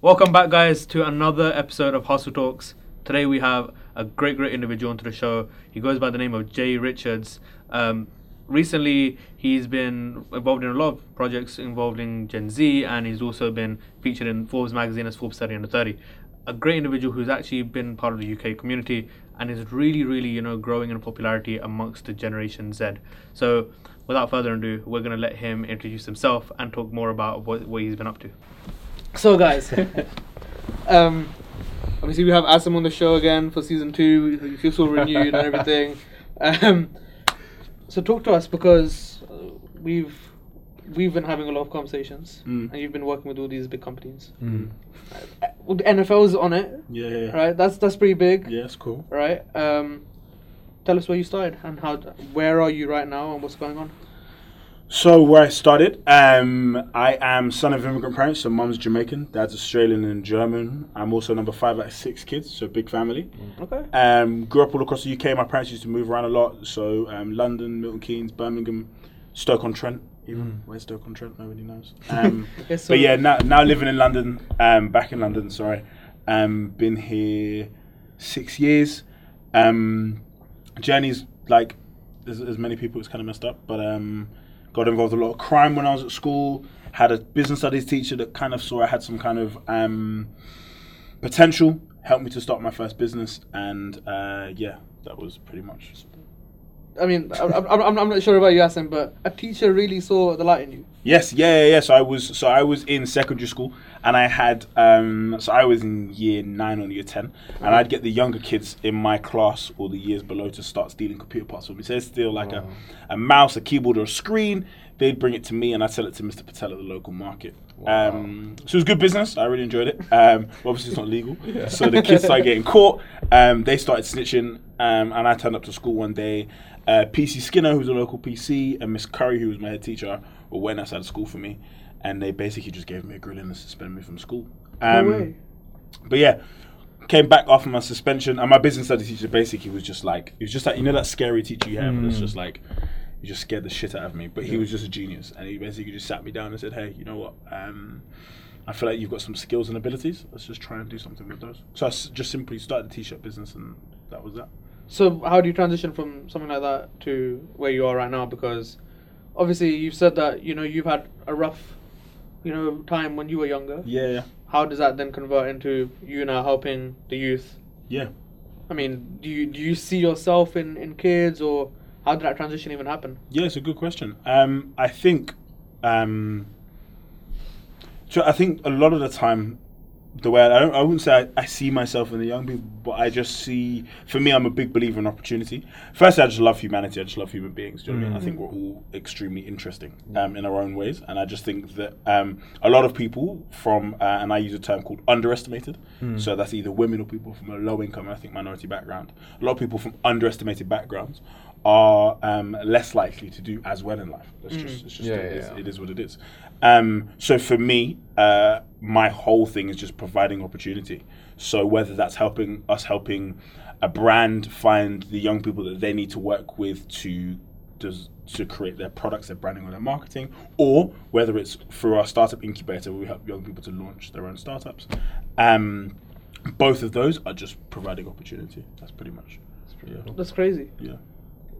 Welcome back, guys, to another episode of Hustle Talks. Today we have a great, great individual onto the show. He goes by the name of Jay Richards. Um, recently, he's been involved in a lot of projects involving Gen Z, and he's also been featured in Forbes magazine as Forbes 30 under 30. A great individual who's actually been part of the UK community and is really, really, you know, growing in popularity amongst the Generation Z. So, without further ado, we're going to let him introduce himself and talk more about what, what he's been up to. So, guys, um, obviously we have Asim on the show again for season two. You feel so renewed and everything. Um, so, talk to us because uh, we've we've been having a lot of conversations, Mm. and you've been working with all these big companies. Mm. Uh, the NFL's on it, Yeah, yeah, yeah. right? That's that's pretty big, Yeah, it's cool. right? Um, tell us where you started and how where are you right now and what's going on. So where I started, um, I am son of immigrant parents. So mum's Jamaican, dad's Australian and German. I'm also number five out of six kids, so big family. Okay. Um, grew up all across the UK. My parents used to move around a lot. So um, London, Milton Keynes, Birmingham, Stoke on Trent. Even where's Stoke on Trent? Nobody knows. Um, Okay, so but yeah, now, now living in London. Um, back in London. Sorry. Um, been here six years. Um, journey's like as, as many people, it's kind of messed up. But um, got involved in a lot of crime when I was at school. Had a business studies teacher that kind of saw I had some kind of um, potential. Helped me to start my first business, and uh, yeah, that was pretty much. I mean, I'm, I'm, I'm- I'm not sure about you, Asim, but a teacher really saw the light in you. Yes, yeah, yeah, yeah. So I was, so I was in secondary school, and I had, um, so I was in year nine or year ten, and I'd get the younger kids in my class or the years below to start stealing computer parts from me. So it's still like a, a mouse, a keyboard, or a screen. They'd bring it to me, and I'd sell it to Mr. Patel at the local market. Um, so it was good business. I really enjoyed it. Um, obviously, it's not legal. So the kids started getting caught. Um, they started snitching, um, and I turned up to school one day. Uh, PC Skinner, who's a local PC, and Miss Curry, who was my head teacher, were waiting outside of school for me, and they basically just gave me a grilling and suspended me from school. No Um, way. But yeah, came back after my suspension, and my business studies teacher basically was just like, he was just like, you know, that scary teacher you have, and it's just like, he just scared the shit out of me. But he was just a genius, and he basically just sat me down and said, hey, you know what? Um, I feel like you've got some skills and abilities. Let's just try and do something with those. So I s- just simply started the t-shirt business, and that was that. So how do you transition from something like that to where you are right now? Because obviously you've said that you know you've had a rough, you know, time when you were younger. Yeah, yeah, How does that then convert into you now helping the youth? yeah. I mean, do you do you see yourself in in kids or how did that transition even happen? Yeah, it's a good question. Um, I think, um, so I think a lot of the time, the way I, I don't, I wouldn't say I, I see myself in the young people, but I just see. For me, I'm a big believer in opportunity. Firstly, I just love humanity. I just love human beings. Do you know what I mean? I think we're all extremely interesting um, in our own ways, and I just think that um, a lot of people from, uh, and I use a term called underestimated. So that's either women or people from a low income, I think, minority background. A lot of people from underestimated backgrounds are um, less likely to do as well in life. That's just, it's just Yeah, it, yeah, Is, it is what it is. Um, so for me, uh, my whole thing is just providing opportunity. So whether that's helping us helping a brand find the young people that they need to work with to does to create their products, their branding, or their marketing, or whether it's through our startup incubator where we help young people to launch their own startups. Um, both of those are just providing opportunity. That's pretty much. yeah. That's crazy. yeah.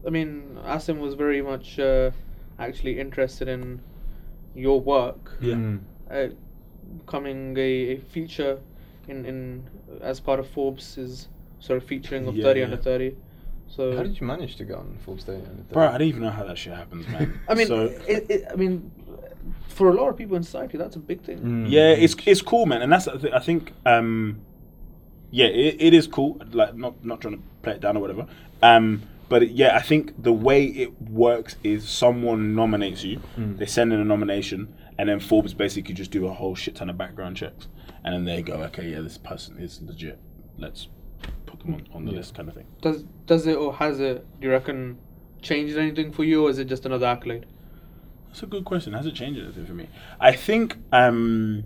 I mean, Asim was very much uh, actually interested in your work. Yeah. Mm. uh, becoming a, a feature in, in as part of Forbes' is sort of featuring of Yeah, 30 yeah. under 30. So How did you manage to get on Forbes 30 under 30? Bro, I don't even know how that shit happens, man. I mean, so, it, it, I mean, for a lot of people in society, that's a big thing. Mm. yeah, it's it's cool, man, and that's the thi- I think, um, yeah, it, it is cool. Like, not not trying to play it down or whatever. Um, but it, yeah, I think the way it works is someone nominates you, they send in a nomination, and then Forbes basically just do a whole shit ton of background checks, and then they go, okay, yeah, this person is legit. Let's put them on, on the list, kind of thing. Does does it or has it? Do you reckon changed anything for you, or is it just another accolade? That's a good question. Has it changed anything for me? I think um,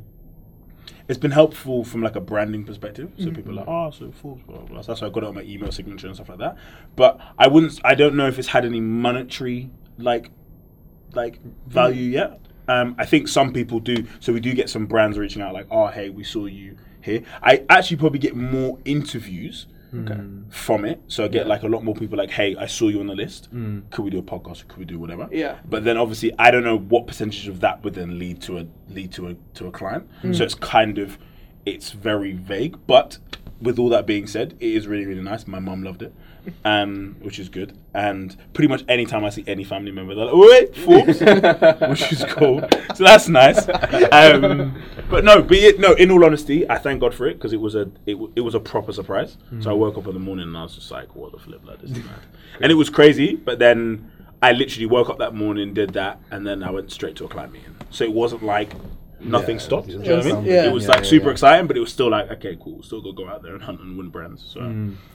it's been helpful from like a branding perspective. So people are like, oh, so Forbes, blah, blah, blah. So that's why I got it on my email signature and stuff like that. But I wouldn't. I don't know if it's had any monetary like like value yet. Um, I think some people do. So we do get some brands reaching out like, "Oh, hey, we saw you here." I actually probably get more interviews Mm. from it. So I get like a lot more people like, "Hey, I saw you on the list. Mm. Could we do a podcast? Or could we do whatever?" Yeah. But then obviously, I don't know what percentage of that would then lead to a lead to a to a client. Mm. So it's kind of it's very vague. But with all that being said, it is really really nice. My mum loved it, um, which is good. And pretty much anytime I see any family member, they're like, oh, "Wait, Forbes," which is cool. So that's nice. Um, but no, but it, no. In all honesty, I thank God for it because it was a it, w- it was a proper surprise. So I woke up in the morning and I was just like, "What the flip? Like this is mad." and it was crazy. But then I literally woke up that morning, did that, and then I went straight to a client meeting. So it wasn't like nothing Yeah, stopped. it was you know what I mean? yeah. It was Yeah, like yeah, super yeah. exciting, but it was still like, okay, cool. We'll still go go out there and hunt and win brands. So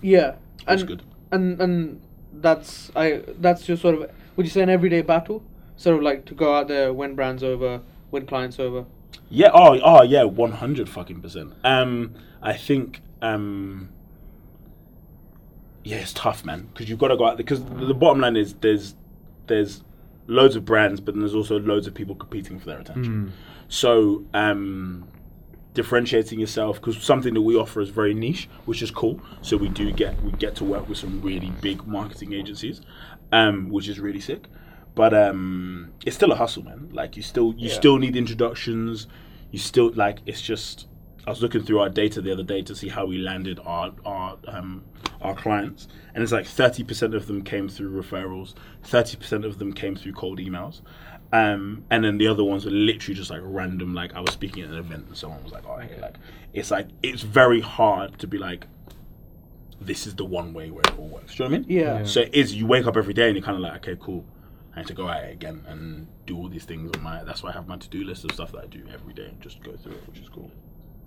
Yeah, That's good. And and that's I that's your sort of would you say an everyday battle? Sort of like to go out there, win brands over, win clients over. Yeah. Oh. Oh. Yeah. One hundred fucking percent. Um. I think. Um. Yeah, it's tough, man, because you've got to go out because the bottom line is there's there's loads of brands, but then there's also loads of people competing for their attention. So, um, differentiating yourself because something that we offer is very niche, which is cool. So we do get we get to work with some really big marketing agencies, um, which is really sick. But um, it's still a hustle, man. Like you still you Yeah. still need introductions. You still like it's just. I was looking through our data the other day to see how we landed our our um, our clients, and it's like thirty percent of them came through referrals, thirty percent of them came through cold emails, um, and then the other ones were literally just like random. Like I was speaking at an event, and someone was like, "Oh, hey, like it's like it's very hard to be like, this is the one way where it all works." Do you know what I mean? Yeah. So it is you wake up every day and you're kind of like, okay, cool. I need to go at it again and do all these things on my. That's why I have my to do list of stuff that I do every day and just go through it, which is cool.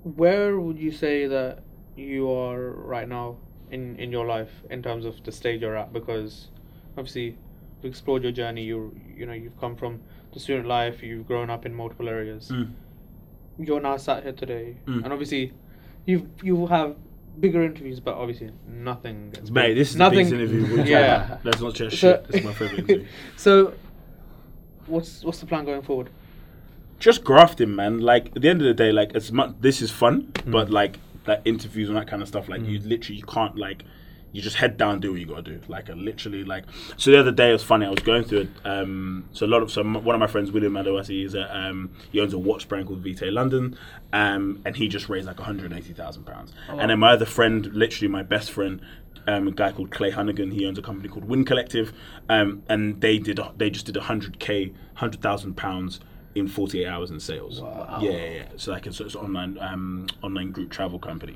Where would you say that you are right now in in your life in terms of the stage you're at? Because obviously, you've explored your journey. You you know you've come from the student life. You've grown up in multiple areas. Mm. You're now sat here today, Mm. and obviously, you you have bigger interviews, but obviously nothing. gets Mate, this is nothing. the biggest interview. we've Yeah. not chat So- shit. This is my favorite interview. so, what's what's the plan going forward? just grafting, man. Like at the end of the day, like as much this is fun, but like that interviews and that kind of stuff, like you literally you can't like you just head down, do what you gotta do. Like literally like. So the other day it was funny. I was going through it. Um, so a lot of so one of my friends, William Adewusi, is a, um, he owns a watch brand called Vitae London, um, and he just raised like one hundred eighty thousand pounds. And then my other friend, literally my best friend. Um, a guy called Clay Hunnigan. He owns a company called Win Collective, um, and they did a, they just did hundred k, hundred thousand pounds in 48 hours in sales. Yeah, yeah, yeah. So like it's, it's an online um, online group travel company.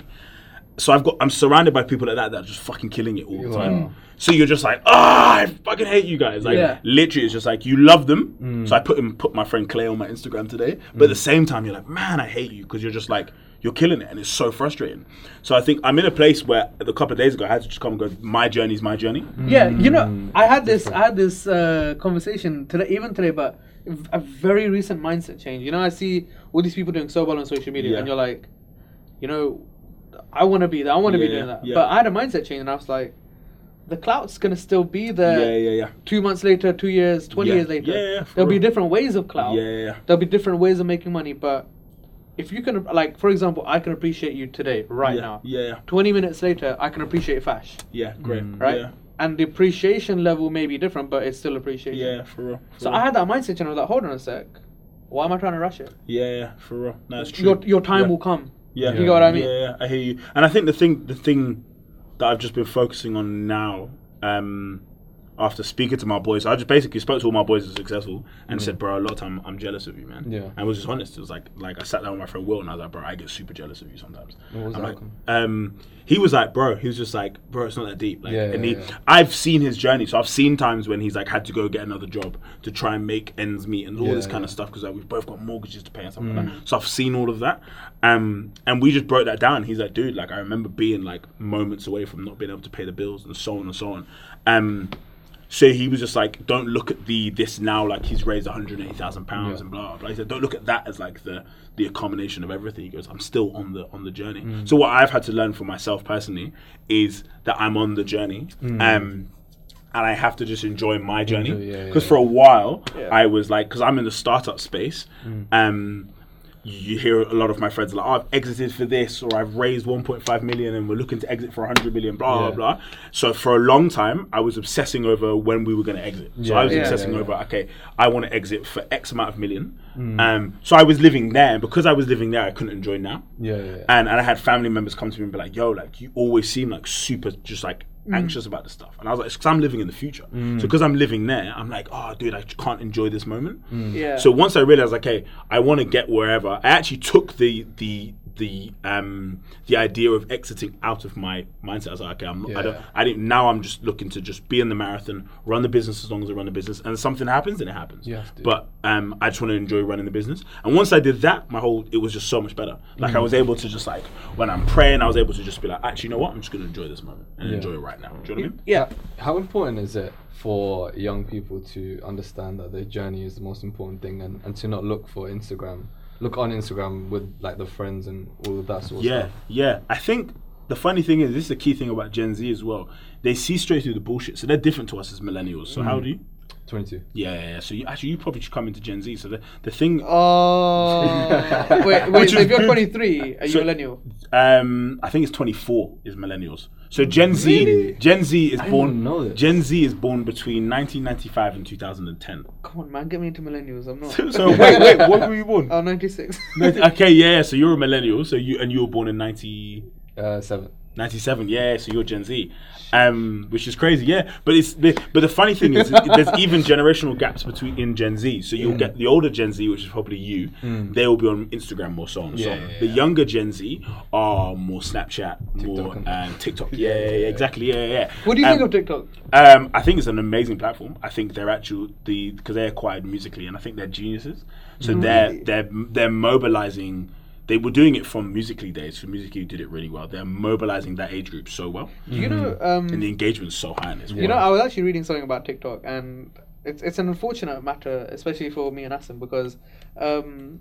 So I've got I'm surrounded by people like that that are just fucking killing it all the time. Wow. So you're just like, ah, I fucking hate you guys. Like Yeah. literally, it's just like you love them. So I put him put my friend Clay on my Instagram today. But at the same time, you're like, man, I hate you because you're just like you're killing it, and it's so frustrating. So I think I'm in a place where a couple of days ago I had to just come and go. My journey's my journey. Yeah, you know, I had this, I had this uh, conversation today, even today, but a very recent mindset change. You know, I see all these people doing so well on social media, Yeah. and you're like, you know, I want to be that, I want to be doing that. yeah. But I had a mindset change, and I was like, the clout's gonna still be there. yeah, yeah, yeah. Two months later, two years, twenty Yeah. years later, Yeah, yeah, for there'll be different ways of clout. Yeah, yeah, yeah. There'll be different ways of making money, but if you can, like, for example, I can appreciate you today, right yeah, now. Yeah, yeah, Twenty minutes later, I can appreciate Fash yeah. Great. Mm. right? Yeah, And the appreciation level may be different, but it's still appreciation. yeah, for real. For So real. I had that mindset, and I was like, hold on a sec. Why am I trying to rush it? Yeah, yeah, for real. No, it's true. Your your time Yeah. will come. Yeah, You get what I mean? Yeah, yeah, I hear you. And I think the thing, the thing that I've just been focusing on now, um, after speaking to my boys, I just basically spoke to all my boys that are successful and said, "Bro, a lot of time I'm jealous of you, man." Yeah. and was just honest. It was like, like I sat down with my friend Will and I was like, "Bro, I get super jealous of you sometimes." What was I'm the like, um, he was like, bro, he was just like, bro, it's not that deep. Like, Yeah, and yeah, he, yeah. I've seen his journey, so I've seen times when he's like had to go get another job to try and make ends meet and all Yeah, this kind of stuff because like, we've both got mortgages to pay and stuff like Mm. that. So I've seen all of that, um, and we just broke that down. He's like, dude, like I remember being like moments away from not being able to pay the bills and so on and so on. Um, so he was just like, don't look at the this now like he's raised 180,000 pounds Yeah. and blah, blah blah. He said, don't look at that as like the the combination of everything. He goes, I'm still on the on the journey. Mm. So what I've had to learn for myself personally is that I'm on the journey. Mm. Um, and I have to just enjoy my journey. Enjoy, yeah, Because yeah, for a while. I was like, because I'm in the startup space, Mm. um, you hear a lot of my friends like, oh, I've exited for this, or I've raised 1.5 million, and we're looking to exit for 100 million, blah Yeah. blah blah. So for a long time, I was obsessing over when we were going to exit. So Yeah, I was yeah, obsessing over, okay, I want to exit for X amount of million. Mm. Um, so I was living there, and because I was living there, I couldn't enjoy now. Yeah. And and I had family members come to me and be like, "Yo, like you always seem like super, just like. Mm. anxious about this stuff." And I was like, "Because I'm living in the future. So mm. because I'm living there, I'm like, oh, dude, I can't enjoy this moment." Mm. Yeah. So once I realized, okay, I want to get wherever, I actually took the the the um the idea of exiting out of my mindset. I was like, okay, I'm, I don't, I didn't. Now I'm just looking to just be in the marathon, run the business as long as I run the business, and if something happens, then it happens. Yeah. But um, I just want to enjoy running the business. And once I did that, my whole it was just so much better. Like I was able to just like when I'm praying, I was able to just be like, actually, you know what? I'm just gonna enjoy this moment and Yeah. enjoy it right now. Do you know what I mean? yeah. How important is it for young people to understand that their journey is the most important thing and, and to not look for Instagram, look on Instagram with like the friends and all of that sort of Yeah, stuff? yeah. I think the funny thing is, this is the key thing about Gen Z as well. They see straight through the bullshit, so they're different to us as millennials. So mm. how do you? 22. Yeah, yeah, yeah. So you, actually, you probably should come into Gen Z. So the the thing, Oh. wait, wait. So if you're 23, are you So- millennial? um, I think it's 24 is millennials. So Gen Z, Really? Gen Z is I born. didn't know this. Gen Z is born between 1995 and 2010. Come on, man, get me into millennials. I'm not. So, so wait, wait, what were you born? Oh, 96. okay, yeah. So you're a millennial. So you and you were born in 90. Uh, seven. 97 yeah so you're gen z. Um which is crazy yeah. But it's the, but the funny thing is there's even generational gaps between in gen z. So you'll get the older gen z which is probably you they will be on instagram more so on and so Yeah, the yeah. younger gen z are more snapchat more TikTok and- um, tiktok. Yeah, yeah, yeah exactly. Yeah yeah what do you Um, think of TikTok? um, I think it's an amazing platform. I think they're actual the because they acquired Musical.ly, and I think they're geniuses. So they're they're they're mobilizing. They were doing it from Musical.ly days. So Musical.ly did it really well. They're mobilizing that age group so well, You know, um, and the engagement's so high in this. You know, I was actually reading something about TikTok, and it's it's an unfortunate matter, especially for me and Asim, because um,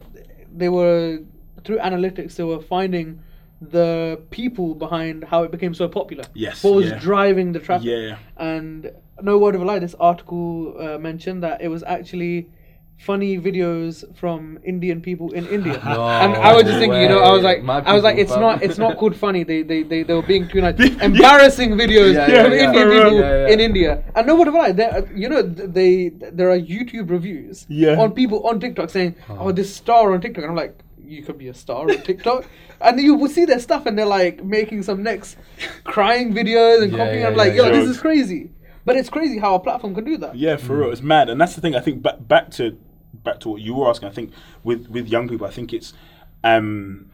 they were through analytics they were finding the people behind how it became so popular. Yes, What was yeah. driving the traffic? Yeah. And no word of a lie, this article uh, mentioned that it was actually funny videos from Indian people in India. No and I was just thinking, you know, I was like, I was like, it's not, it's not called funny. They, they, they, they were being too nice. Embarrassing videos Yeah, from yeah, yeah. Indian people Yeah, yeah. in India. And no word of lie, there, you know, they, there are YouTube reviews Yeah. on people on TikTok saying, oh, this star on TikTok. And I'm like, you could be a star on TikTok. and you will see their stuff and they're like making some next crying videos and Yeah, copying. yeah, I'm like, yeah, yo, yeah. this is crazy. But it's crazy how a platform can do that. Yeah, for real, it's mad, and that's the thing. I think back back to back to what you were asking. I think with with young people, I think it's um,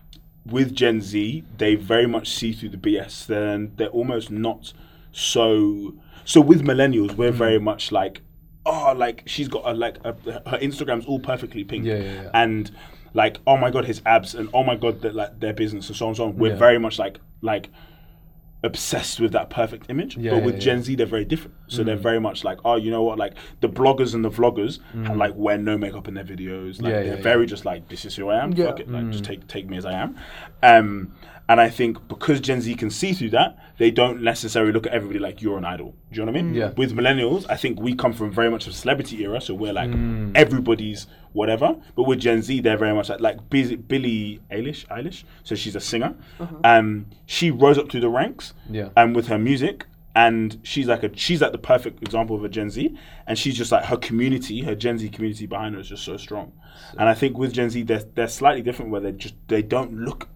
with Gen Z, they very much see through the BS. Then they're almost not so. So with millennials, we're very much like, oh, like she's got a like a, her Instagram's all perfectly pink, Yeah, yeah, yeah. and like oh my god his abs and oh my god that like their business and so on and so on. We're very much like like obsessed with that perfect image. But with Gen. Z, they're very different. So they're very much like, oh, you know what? Like the bloggers and the vloggers, like wear no makeup in their videos. Like Yeah, they're yeah, very just like, this is who I am. Yeah. Fuck it, like just take take me as I am. Um, and I think because Gen Z can see through that, they don't necessarily look at everybody like you're an idol. Do you know what I mean? Yeah. With millennials, I think we come from very much a celebrity era, so we're like Mm. everybody's whatever. But with Gen Z, they're very much like like Biz- Billie Eilish. Eilish, so she's a singer. Um, she rose up through the ranks Yeah. and with her music and she's like a she's like the perfect example of a gen z. And she's just like her community her gen z community behind her is just so strong. And i think with gen z they're, they're slightly different where they just they don't look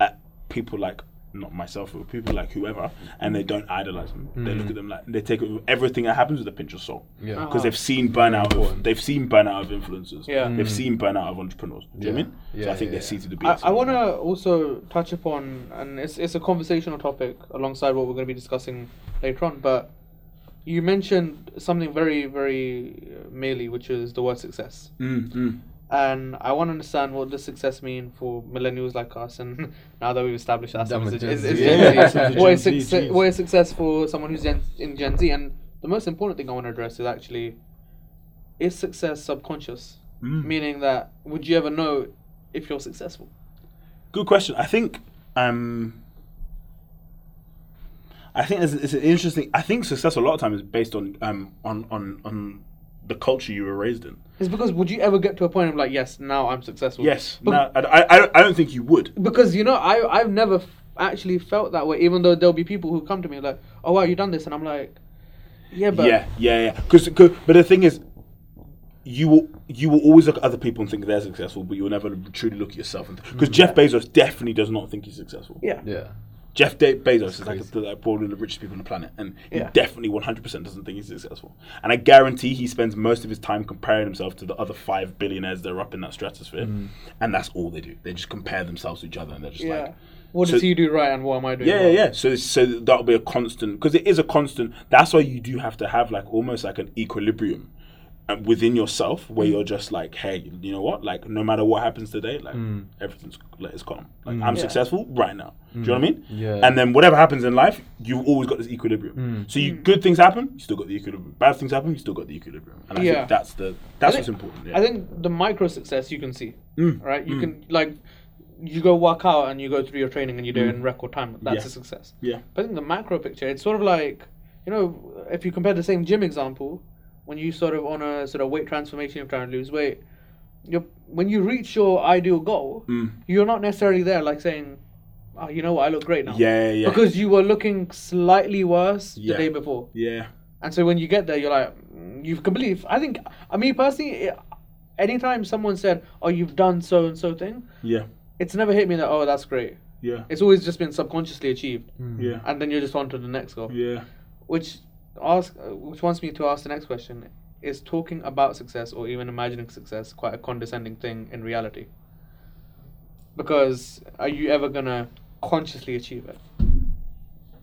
at people like not myself but people like whoever and they don't idolize them they look at them like they take everything that happens with a pinch of salt Yeah. because they've seen burnout of they've seen burnout of influencers Yeah. they've seen burnout of entrepreneurs do you know what I mean so Yeah, I think yeah, they see yeah. to the I, BS I want to also touch upon, and it's, it's a conversational topic alongside what we're going to be discussing later on, but you mentioned something very, very uh, merely, which is the word success. mm, mm. And I want to understand what does success mean for millennials like us, and now that we've established that is, it, is, is Z. Gen Z. What, is success, what is success for someone who's gen, in Gen Z? And the most important thing I want to address is actually, is success subconscious? Mm. Meaning that, would you ever know if you're successful? Good question. I think um, I think it's, it's an interesting. I think success a lot of times is based on um on on on the culture you were raised in. It's because would you ever get to a point of like, yes, now I'm successful? Yes. But- no, I, I, I don't- think you would. Because you know, I I've never f- actually felt that way. Even though there'll be people who come to me like, oh wow, you done this, and I'm like, yeah, but yeah, yeah, yeah. Because, but the thing is, you will you will always look at other people and think they're successful, but you'll never truly look at yourself. Because mm. Jeff Bezos definitely does not think he's successful. yeah, Yeah. Jeff De- Bezos is like, crazy. like probably the richest people on the planet, and he Yeah. definitely 100% doesn't think he's successful. And I guarantee he spends most of his time comparing himself to the other five billionaires that are up in that stratosphere, mm-hmm. and that's all they do. They just compare themselves to each other, and they're just yeah. like, what so- does he do right, and what am I doing? yeah, yeah, wrong? yeah. So, so that'll be a constant because it is a constant. That's why you do have to have like almost like an equilibrium within yourself, where you're just like, hey, you know what? Like, no matter what happens today, like everything's like it's calm. Like I'm Yeah. successful right now. Do you know what I mean? Yeah. And then whatever happens in life, you've always got this equilibrium. So you good things happen, you still got the equilibrium. Bad things happen, you still got the equilibrium. And I Yeah. think that's the that's I what's important. Yeah. I think the micro success you can see, Mm. right? You Mm. can like, you go work out and you go through your training and you do it in Mm. record time. That's Yeah. a success. yeah. But I think the macro picture, it's sort of like, you know, if you compare the same gym example, when you sort of on a sort of weight transformation, you're trying to lose weight, you're, when you reach your ideal goal, Mm. you're not necessarily there like saying, oh, you know what, I look great now. Yeah, yeah. Because you were looking slightly worse Yeah. the day before. yeah. And so when you get there, you're like, mm, you've completely. I think, I mean, personally, it, anytime someone said, oh, you've done so and so thing, Yeah. it's never hit me that, oh, that's great. Yeah. It's always just been subconsciously achieved. Yeah. And then you're just on to the next goal. Yeah. Which ask, uh, which wants me to ask the next question: Is talking about success or even imagining success quite a condescending thing in reality? Because are you ever gonna consciously achieve it?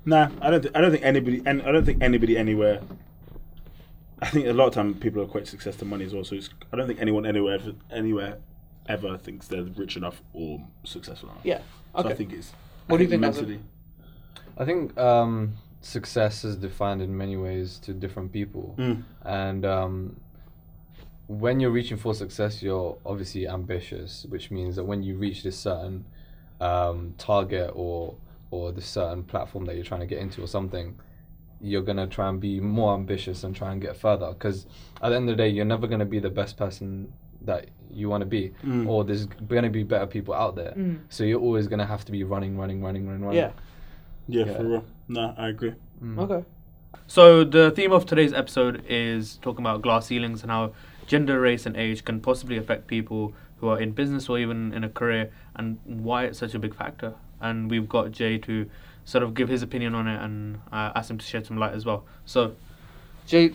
Nah, I don't. Th- I don't think anybody, and I don't think anybody anywhere. I think a lot of time people are quite success to money as well. So it's, I don't think anyone anywhere, ever, anywhere, ever thinks they're rich enough or successful enough. Yeah. So I think it's. What I do you think, Azam? mentally? I think um, success is defined in many ways to different people, Mm. and um, when you're reaching for success, you're obviously ambitious, which means that when you reach this certain um, target or or the certain platform that you're trying to get into or something, you're gonna try and be more ambitious and try and get further. Because at the end of the day, you're never gonna be the best person that you want to be, Mm. or there's gonna be better people out there. Mm. So you're always gonna have to be running, running, running, running, running. Yeah. Yeah, Yeah. for real. Nah, I agree. Mm. Okay. So the theme of today's episode is talking about glass ceilings and how gender, race, and age can possibly affect people who are in business or even in a career, and why it's such a big factor. And we've got Jay to sort of give his opinion on it and uh, ask him to shed some light as well. So Jay,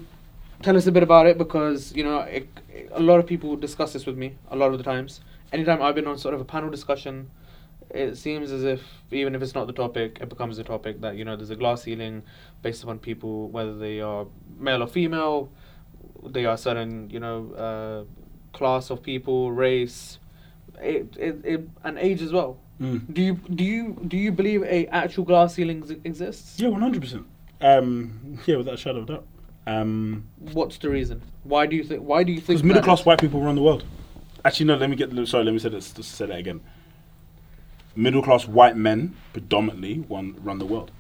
tell us a bit about it because you know it, a lot of people discuss this with me a lot of the times. Anytime I've been on sort of a panel discussion, it seems as if even if it's not the topic, it becomes a topic that you know there's a glass ceiling based upon people whether they are male or female, they are certain you know uh, class of people, race, it, it, it and age as well. Mm. Do you do you do you believe a actual glass ceiling ex- exists? Yeah, one hundred percent. Um, yeah, without a shadow of doubt. Um, What's the reason? Why do you think? Why do you think? because middle class white people run the world. Actually, no. Let me get. Sorry, let me say that. Say that again. Middle class white men predominantly run run the world.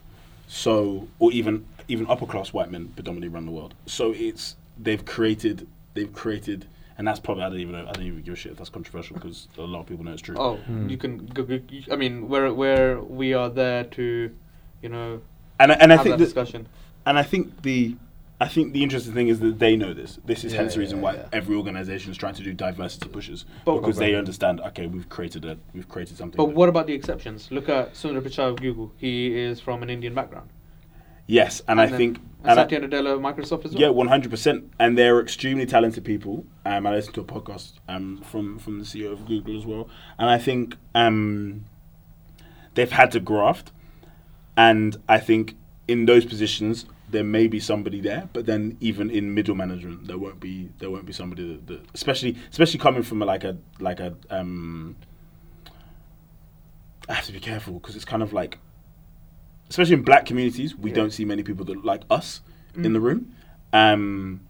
So, or even even upper class white men predominantly run the world. So it's they've created they've created, and that's probably I don't even know, I don't even give a shit if that's controversial because a lot of people know it's true. Oh, Hmm. you can. Go, go, I mean, where where we are there to, you know, and I- and I think that that, discussion. and I think the I think the interesting thing is that they know this. This is Yeah, hence the reason yeah, why yeah. every organization is trying to do diversity pushes But- because they understand. Okay, we've created a we've created something. But what about the exceptions? Look at Sundar Pichai of Google. He is from an Indian background. Yes, and, I then- think And and I- Satya Nadella of Microsoft as well. yeah, one hundred percent. And they're extremely talented people. Um, I listened to a podcast um from from the CEO of Google as well, and I think um they've had to graft, and I think in those positions there may be somebody there, but then even in middle management there won't be there won't be somebody that, that especially especially coming from a, like a like a um. I have to be careful because it's kind of like, especially in black communities, we Yeah. don't see many people that like us in Mm. the room. Um,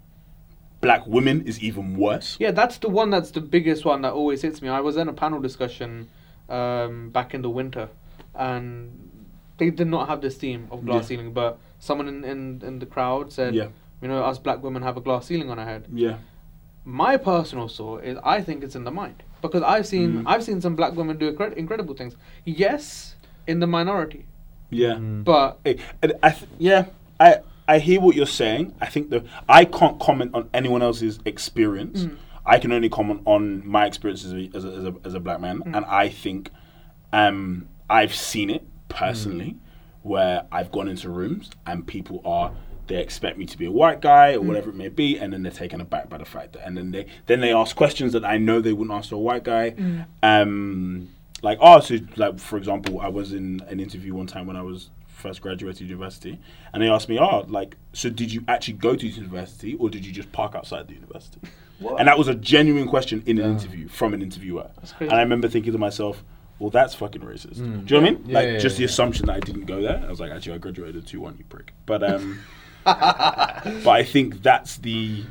black women is even worse. Yeah, that's the one that's the biggest one that always hits me. I was in a panel discussion um, back in the winter, and they did not have this theme of glass Yeah. ceiling, but someone in, in, in the crowd said, Yeah. you know, us black women have a glass ceiling on our head. Yeah. My personal thought is I think it's in the mind because I've seen Mm. I've seen some black women do incre- incredible things. Yes, in the minority, Yeah. Mm. but Hey, I th- yeah, I I hear what you're saying. I think that I can't comment on anyone else's experience. Mm. I can only comment on my experience as a, as a, as a, as a black man, Mm. and I think um, I've seen it personally, where I've gone into rooms and people are they expect me to be a white guy or whatever it may be, and then they're taken aback by the fact that, and then they then they ask questions that I know they wouldn't ask to a white guy. Um, like oh, so like for example, I was in an interview one time when I was first graduated university, and they asked me, oh, like so did you actually go to university or did you just park outside the university? What? And that was a genuine question in an Yeah. interview from an interviewer. And I remember thinking to myself, well, that's fucking racist. Mm. Do you know what I mean? Yeah, like yeah, just the assumption that I didn't go there. I was like, actually, I graduated two one, you prick. But um, but I think that's the.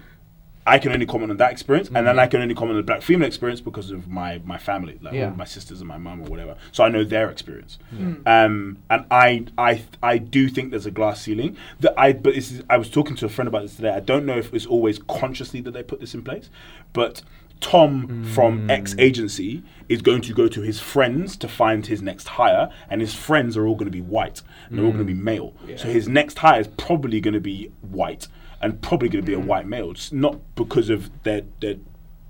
I can only comment on that experience, and then I can only comment on the black female experience because of my my family, like Yeah. my sisters and my mum or whatever. So I know their experience. Um, and I I I do think there's a glass ceiling. That I but this is, I was talking to a friend about this today. I don't know if it's always consciously that they put this in place, but Tom from hmm. X agency is going to go to his friends to find his next hire, and his friends are all going to be white. And they're all going to be hmm. male. So his next hire is probably going to be white and probably going to be a hmm. white male. It's not because of they're they're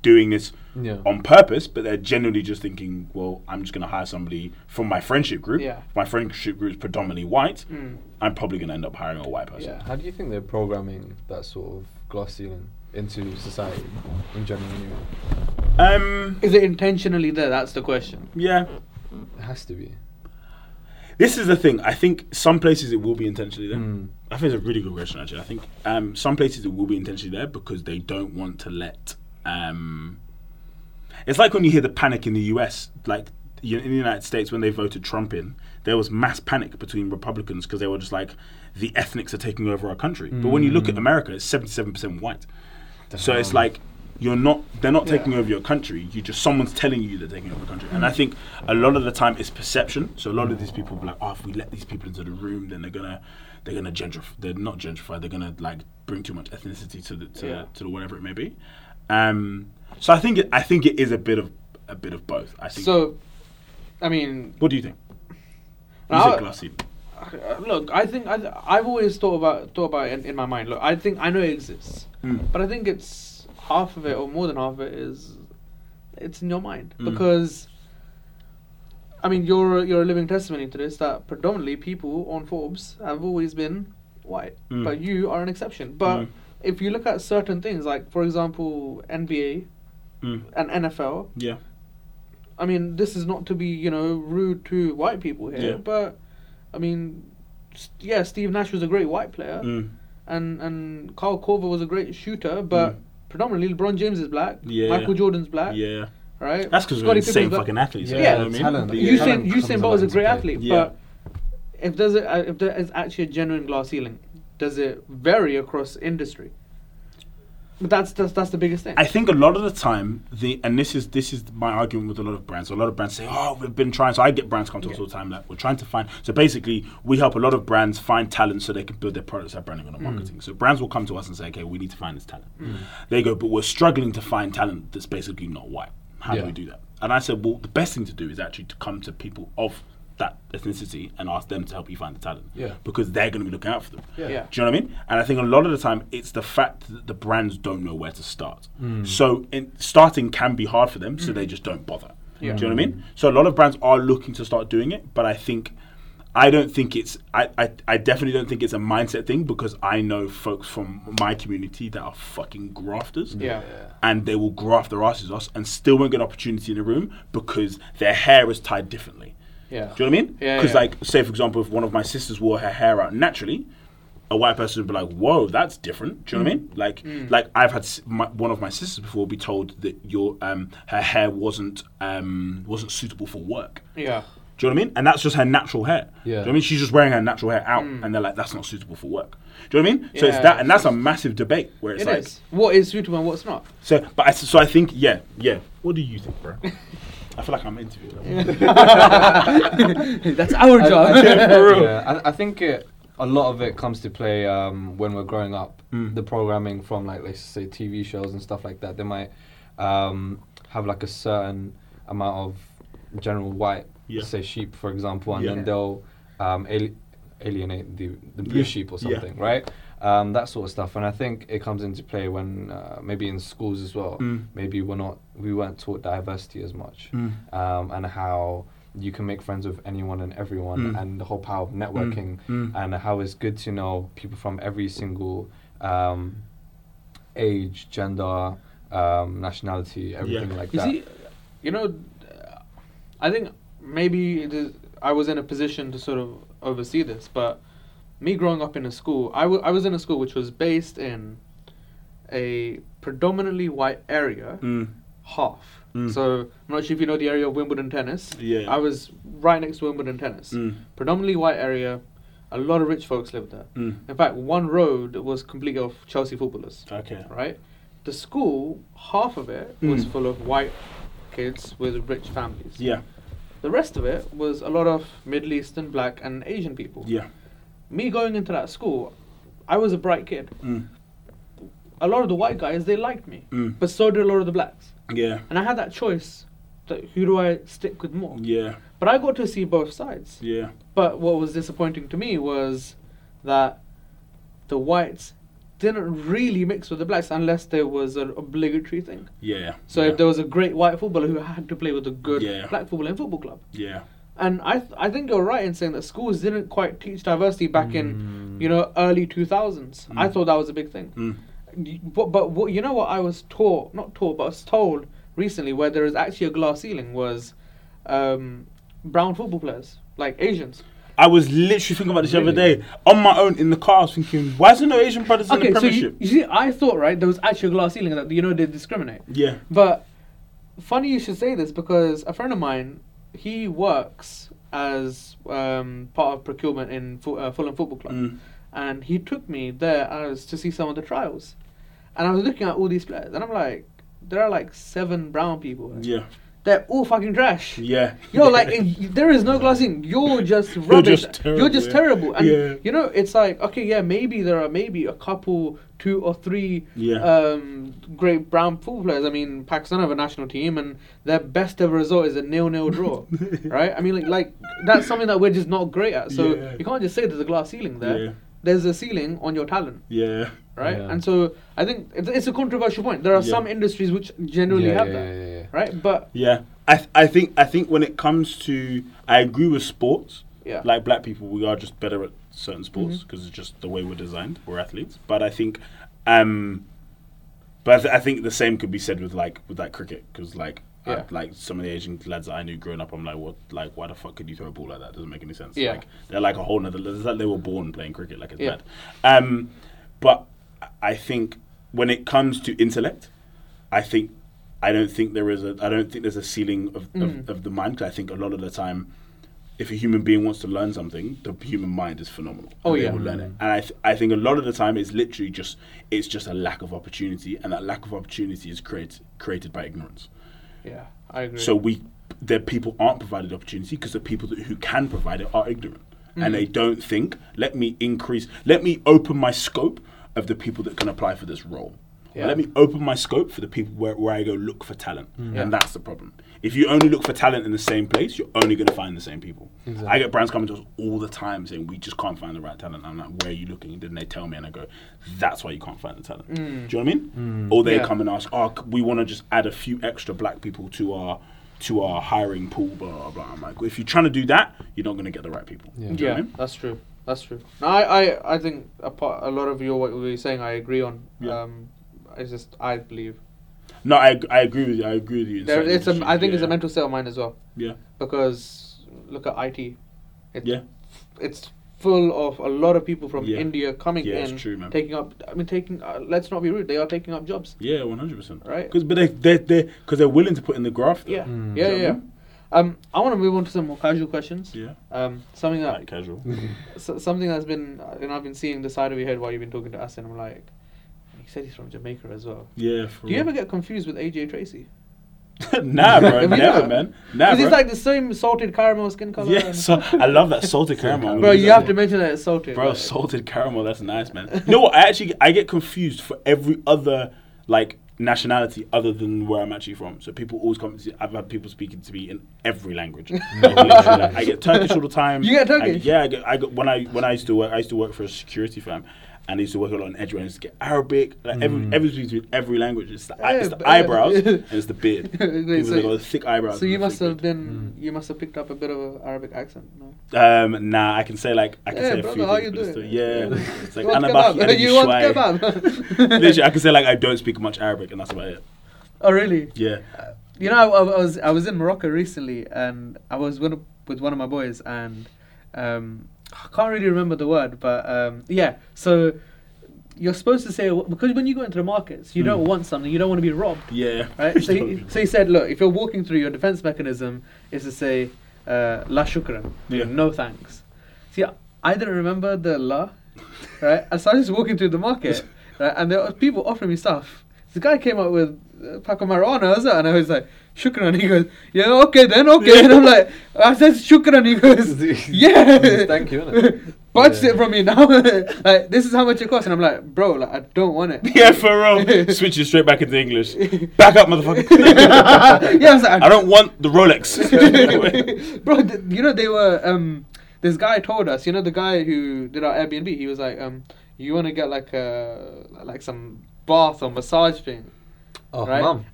doing this Yeah. on purpose, but they're generally just thinking, well, I'm just going to hire somebody from my friendship group. Yeah. If my friendship group is predominantly white. Mm. I'm probably going to end up hiring a white person. Yeah. How do you think they're programming that sort of glass ceiling into society in general? Anyway? Um. is it intentionally there? That's the question. Yeah. It has to be. This is the thing. I think some places it will be intentionally there. Mm. I think it's a really good question, actually. I think um, some places it will be intentionally there because they don't want to let. Um, it's like when you hear the panic in the US, like y- in the United States when they voted Trump in, there was mass panic between Republicans because they were just like, the ethnics are taking over our country. But when you look at America, it's 77% white. So it's like you're not they're not Yeah. taking over your country. You just someone's telling you they're taking over the country. And I think a lot of the time it's perception. So a lot of these people be like, oh, if we let these people into the room, then they're gonna they're gonna gentrify. They're not gentrify. They're gonna like bring too much ethnicity to the to, Yeah. to the whatever it may be. Um, so I think it, I think it is a bit of a bit of both. I think. So, I mean, what do you think? You Now- said glass ceiling. Look, I think I, I've always thought about thought about it in, in my mind. Look, I think I know it exists, Mm. but I think it's half of it or more than half of it is it's in your mind Mm. because I mean you're you're a living testimony to this that predominantly people on Forbes have always been white, Mm. but you are an exception. But Mm. if you look at certain things like for example NBA Mm. and NFL, Yeah. I mean, this is not to be, you know, rude to white people here, Yeah. but I mean, yeah, Steve Nash was a great white player, Mm. and and Kyle Korver was a great shooter, but Mm. predominantly LeBron James is black, Yeah. Michael Jordan's black, Yeah. right? That's because we're the same Pippen's fucking athletes. Yeah, you know what I mean? talent- Yeah. Usain Usain Bolt is a great athlete, Yeah. but if there's a, uh, if there is actually a genuine glass ceiling, does it vary across industry? But that's that's that's the biggest thing. I think a lot of the time, the and this is this is my argument with a lot of brands. A lot of brands say, "Oh, we've been trying." So I get brands come to us Yeah. all the time that we're trying to find. So basically, we help a lot of brands find talent so they can build their products, their branding, and their marketing. So brands will come to us and say, "Okay, we need to find this talent." Mm. They go, "But we're struggling to find talent that's basically not white. How do we do that?" And I said, "Well, the best thing to do is actually to come to people of that ethnicity and ask them to help you find the talent. Yeah. Because they're going to be looking out for them. Yeah. Yeah. Do you know what I mean? And I think a lot of the time it's the fact that the brands don't know where to start. Mm. So in, starting can be hard for them, so they just don't bother. Yeah. Do you know what I mean? So a lot of brands are looking to start doing it, but I think I don't think it's I, I, I definitely don't think it's a mindset thing because I know folks from my community that are fucking grafters. Yeah. And they will graft their asses off and still won't get an opportunity in the room because their hair is tied differently. Yeah. Do you know what I mean? Yeah, Because, yeah. like, say for example, if one of my sisters wore her hair out naturally, a white person would be like, "Whoa, that's different." Do you know what I mean? Like, like I've had my, one of my sisters before be told that your um her hair wasn't um wasn't suitable for work. Yeah. Do you know what I mean? And that's just her natural hair. Yeah. Do you know Yeah. what I mean? She's just wearing her natural hair out, and they're like, that's not suitable for work. Do you know what I mean? So it's that, and that's a massive debate where it's It like, is. What is suitable and what's not? so. But I, so I think, yeah, yeah. What do you think, bro? I feel like I'm interviewing. That's our job. yeah, I, I think it, a lot of it comes to play um, when we're growing up. Mm. The programming from like let's say TV shows and stuff like that. They might um, have like a certain amount of general white, Yeah. say sheep for example, and Yeah. then they'll um, ali- alienate the the blue Yeah. sheep or Yeah. something, right? Um, that sort of stuff, and I think it comes into play when uh, maybe in schools as well. Mm. Maybe we're not, we weren't taught diversity as much, Mm. um, and how you can make friends with anyone and everyone, Mm. and the whole power of networking, Mm. and how it's good to know people from every single um, age, gender, um, nationality, everything like You that. see, you know, I think maybe it is, I was in a position to sort of oversee this, but me growing up in a school, I was in a school which was based in a predominantly white area, Mm. half. Mm. So I'm not sure if you know the area of Wimbledon tennis. Yeah. I was right next to Wimbledon tennis. Mm. Predominantly white area. A lot of rich folks lived there. Mm. In fact, one road was completely of Chelsea footballers Okay. right? The school, half of it was Mm. full of white kids with rich families. Yeah. The rest of it was a lot of Middle Eastern, black, and Asian people. Yeah. Me going into that school, I was a bright kid. Mm. A lot of the white guys, they liked me, Mm. but so did a lot of the blacks. Yeah. And I had that choice. That who do I stick with more? Yeah. But I got to see both sides. Yeah. But what was disappointing to me was that the whites didn't really mix with the blacks unless there was an obligatory thing. Yeah. So yeah. if there was a great white footballer who had to play with a good Yeah. black footballer in football club, Yeah. And I th- I think you're right in saying that schools didn't quite teach diversity back in Mm. you know early 2000s. I Mm. thought that was a big thing. Mm. But but what you know what I was taught not taught but I was told recently where there is actually a glass ceiling was um, brown football players like Asians. I was literally thinking about this the other day on my own in the car. I was thinking, why isn't no Asian brothers in Okay, the so you, Premiership? you see, I thought right there was actually a glass ceiling that you know they discriminate. yeah. But funny you should say this because a friend of mine, he works as um, part of procurement in Fu- uh, Fulham Football Club, Mm. and he took me there as to see some of the trials, and I was looking at all these players, and I'm like, there are like seven brown people. Yeah. They're all fucking trash. Yeah. Yo, like eh, there is no glassing. You're just rubbish. just You're just terrible, terrible. And yeah. you know, it's like okay, yeah, maybe there are maybe a couple, two or three, Yeah. um, great brown football players. I mean, Pakistan have a national team, and their best ever result is a nil-nil draw, right? I mean, like, like that's something that we're just not great at. So Yeah. you can't just say there's a glass ceiling there. Yeah. There's a ceiling on your talent, Yeah. right? Yeah. And so I think it's, it's a controversial point. There are Yeah. some industries which generally yeah, have yeah, that, yeah, yeah, yeah. right? But Yeah. I, th- I think I think when it comes to I agree with sports. yeah, Like black people, we are just better at certain sports because it's just the way we're designed. We're athletes, but I think, um, but I, th- I think the same could be said with like with like cricket because like. I- like some of the Asian lads that I knew growing up, I'm like, what? Like, why the fuck could you throw a ball like that? Doesn't make any sense. Yeah. Like, they're like a whole nother. It's like they were born playing cricket. Like it's Yeah. bad. Um, but I think when it comes to intellect, I think I don't think there is a I don't think there's a ceiling of, Mm. of, of the mind. 'cause I think a lot of the time, if a human being wants to learn something, the human mind is phenomenal. Oh, they yeah. will learn it. And I th- I think a lot of the time it's literally just it's just a lack of opportunity, and that lack of opportunity is created created by ignorance. Yeah, I agree. So we, the people aren't provided opportunity because the people that, who can provide it are ignorant, and Mm. they don't think. Let me increase. Let me open my scope of the people that can apply for this role. Yeah. Let me open my scope for the people where, where I go look for talent, Yeah. and that's the problem. If you only look for talent in the same place, you're only going to find the same people. Exactly. I get brands coming to us all the time saying we just can't find the right talent. I'm like, where are you looking? And then they tell me, and I go, that's why you can't find the talent. Mm. Do you know what I mean? Or they Yeah. come and ask, oh, we want to just add a few extra black people to our to our hiring pool, blah blah blah. I'm like, if you're trying to do that, you're not going to get the right people. Yeah. Do you know Yeah, I mean? that's true. That's true. No, I, I, I think a, part, a lot of your what you're saying, I agree on. Yeah. Um, it's just I believe No, I, I agree with you. I agree with you. in there. It's a. I industries, think it's a mental state of mind as well Yeah, because look at IT. It's, yeah, It's full of a lot of people from Yeah. India coming Yeah, it's in, true, man. taking up. I mean, taking. Uh, let's not be rude. They are taking up jobs. yeah, one hundred percent. Right. Because but they they they because they're willing to put in the graft. though. Yeah, Mm. yeah, Do you know yeah. I mean? Um, I want to move on to some more casual questions. Yeah. Um, something that Like casual. so, something that's been, uh, and I've been seeing the side of your head while you've been talking to us, and I'm like, he said he's from Jamaica as well. Yeah. For Do you real. ever get confused with AJ Tracey? nah, bro. Never, man. Nah, Because bro. it's like the same salted caramel skin color. yeah, so I love that salted caramel. bro, you have to mention that it's salted. Bro, like- salted caramel, that's nice, man. You know what? I actually I get confused for every other like nationality other than where I'm actually from. So people always come. To, I've had people speaking to me in every language. Like, I get Turkish all the time. You get I- Turkish? yeah, I get, I get, when I when I used to work, I used to work for a security firm. And I used to work a lot on Edgware and I used to get Arabic, like every every speaks to every language. It's the, eye- it's the Yeah, but- eyebrows and it's the beard. Wait, so- that got thick eyebrows. So you must have beard. been, you must have picked up a bit of an Arabic accent. No? Um, nah, I can say like I can Hey, say a brother, few how things. you doing? still- yeah, it's like you want "Ana kebab? baki, ana you want kebab? Literally, I can say like I don't speak much Arabic, and that's about it. oh really? Yeah. You know, I, I was I was in Morocco recently, and I was with, with one of my boys, and um, I can't really remember the word, but um, yeah. So you're supposed to say because when you go into the markets, you don't Mm. want something, you don't want to be robbed, Yeah. right? so, he, so he said, look, if you're walking through, your defense mechanism is to say uh, la shukran, Yeah. no thanks. See, I didn't remember the la, right? And so I was just walking through the market, right? And there were people offering me stuff. The guy came up with a pack of marijuana, was it? And I was like, shukran. He goes, yeah, okay then, okay. And I'm like, I said shukran. He goes, yeah. Thank you, innit? Purchase Yeah. it from me now. like, this is how much it costs. And I'm like, bro, like, I don't want it. Yeah, for real. Switch it straight back into English. Back up, motherfucker. yeah, I was like, I don't want the Rolex. bro, th- you know they were. Um, this guy told us. You know the guy who did our Airbnb. He was like, um, you want to get like a like some bath or massage thing. Oh, Right? mum.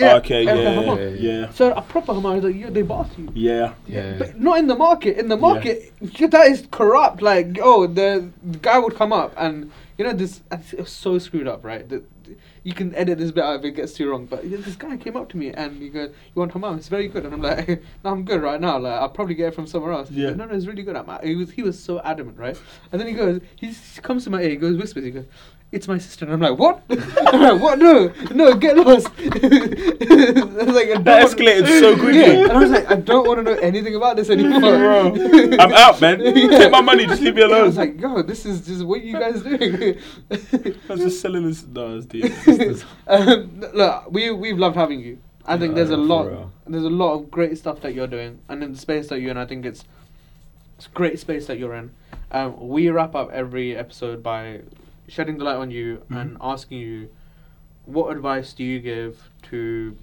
Oh, okay, and yeah, yeah, yeah, So a proper hammam. I was like, yeah, they bath you. yeah. Yeah. But not in the market. In the market, shit, that is corrupt. Like, oh, the, the guy would come up and you know this. It's so screwed up, right? The, you can edit this bit out if it gets too wrong. But this guy came up to me and he goes, "You want hammam? It's very good." And I'm like, "No, I'm good right now. Like, I'll probably get it from somewhere else." Yeah. No, no, it's really good. I'm, he was he was so adamant, right? And then he goes, he comes to my ear, he goes whispers, he goes. It's my sister, and I'm like, what? I'm like, what? No, no, get lost. Like, That escalated so quickly. Yeah, and I was like, I don't want to know anything about this anymore. Bro, I'm out, man. Take my money, just leave me Yeah, I alone. was like, yo, this is just what you guys doing. I was just selling this. No, it's deep. um, look, we we've loved having you. I think there's a Yeah, lot, real. there's a lot of great stuff that you're doing, and in the space that you're in, I think it's it's great space that you're in. Um, we wrap up every episode by shedding the light on you and asking you, what advice do you give to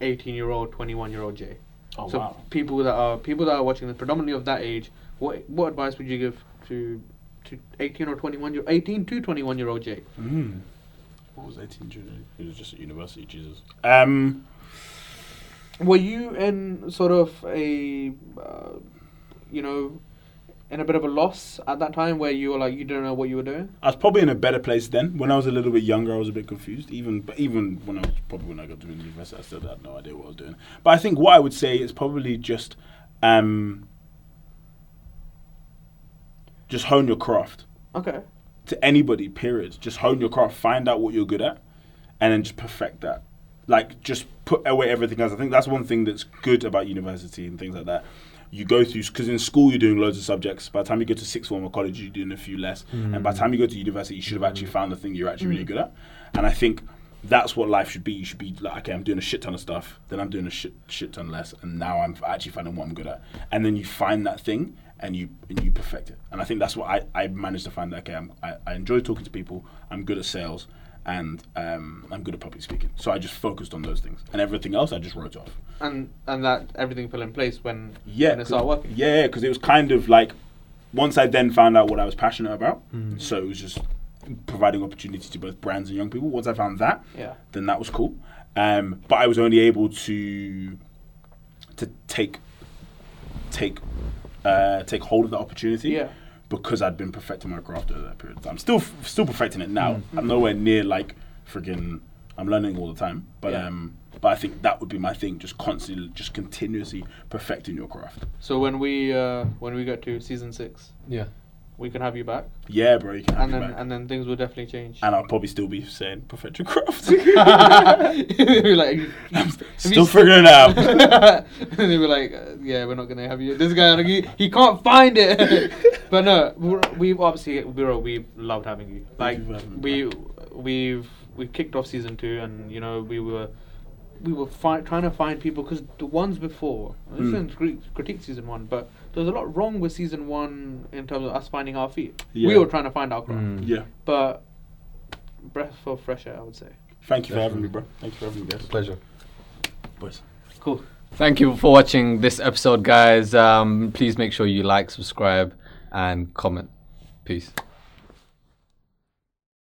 18 year old, 21 year old Jay? Oh so wow. people that are people that are watching this, predominantly of that age, what what advice would you give to to 18 or 21 year 18 to 21 year old Jay? Mm. What was 18 June? It was just at university, Jesus. Um, Were you in sort of a uh, you know in a bit of a loss at that time where you were like you didn't know what you were doing? I was probably in a better place then. When I was a little bit younger, I was a bit confused. Even but even when I was probably when I got to university, I still had no idea what I was doing. But I think what I would say is probably just um, just hone your craft. Okay. To anybody, period. Just hone your craft. Find out what you're good at, and then just perfect that. Like just put away everything else. I think that's one thing that's good about university and things like that. You go through because in school you're doing loads of subjects. By the time you go to sixth form or college, you're doing a few less. And by the time you go to university, you should have actually mm. found the thing you're actually really mm. good at. And I think that's what life should be. You should be like, okay, I'm doing a shit ton of stuff, then I'm doing a shit shit ton less, and now I'm actually finding what I'm good at. And then you find that thing and you and you perfect it. And I think that's what I, I managed to find. That, okay, I'm, I I enjoy talking to people. I'm good at sales, and um, I'm good at public speaking. So I just focused on those things, and everything else I just wrote off. And and that everything fell in place when Yeah, when it started working. Yeah, because it was kind of like once I then found out what I was passionate about. Mm-hmm. So it was just providing opportunity to both brands and young people. Once I found that, Yeah. then that was cool. Um, but I was only able to to take take uh, take hold of the opportunity. Yeah. Because I'd been perfecting my craft over that period of time. I'm still, still perfecting it now. Mm-hmm. I'm nowhere near like friggin' I'm learning all the time. But Yeah. um, but I think that would be my thing. Just constantly, just continuously perfecting your craft. So when we uh, when we get to season six, Yeah. We can have you back, Yeah, bro, you can have and me then back. and then things will definitely change. And I'll probably still be saying Professor Craft. You're like, I'm still figuring it out. and they were like, uh, "Yeah, we're not gonna have you." This guy, like, he, he can't find it. but no, we're- we've obviously we we've loved having you. Like you for having me we we've we kicked off season two, and you know we were we were fi- trying to find people because the ones before, I Mm. shouldn't critique season one, but there was a lot wrong with season one in terms of us finding our feet. Yeah. We were trying to find our craft, Mm. yeah. but breath for fresh air, I would say. Thank you for having me, bro. Thank you for having me, guys. Pleasure. Boys. Cool. Thank you for watching this episode, guys. Um, please make sure you like, subscribe, and comment. Peace.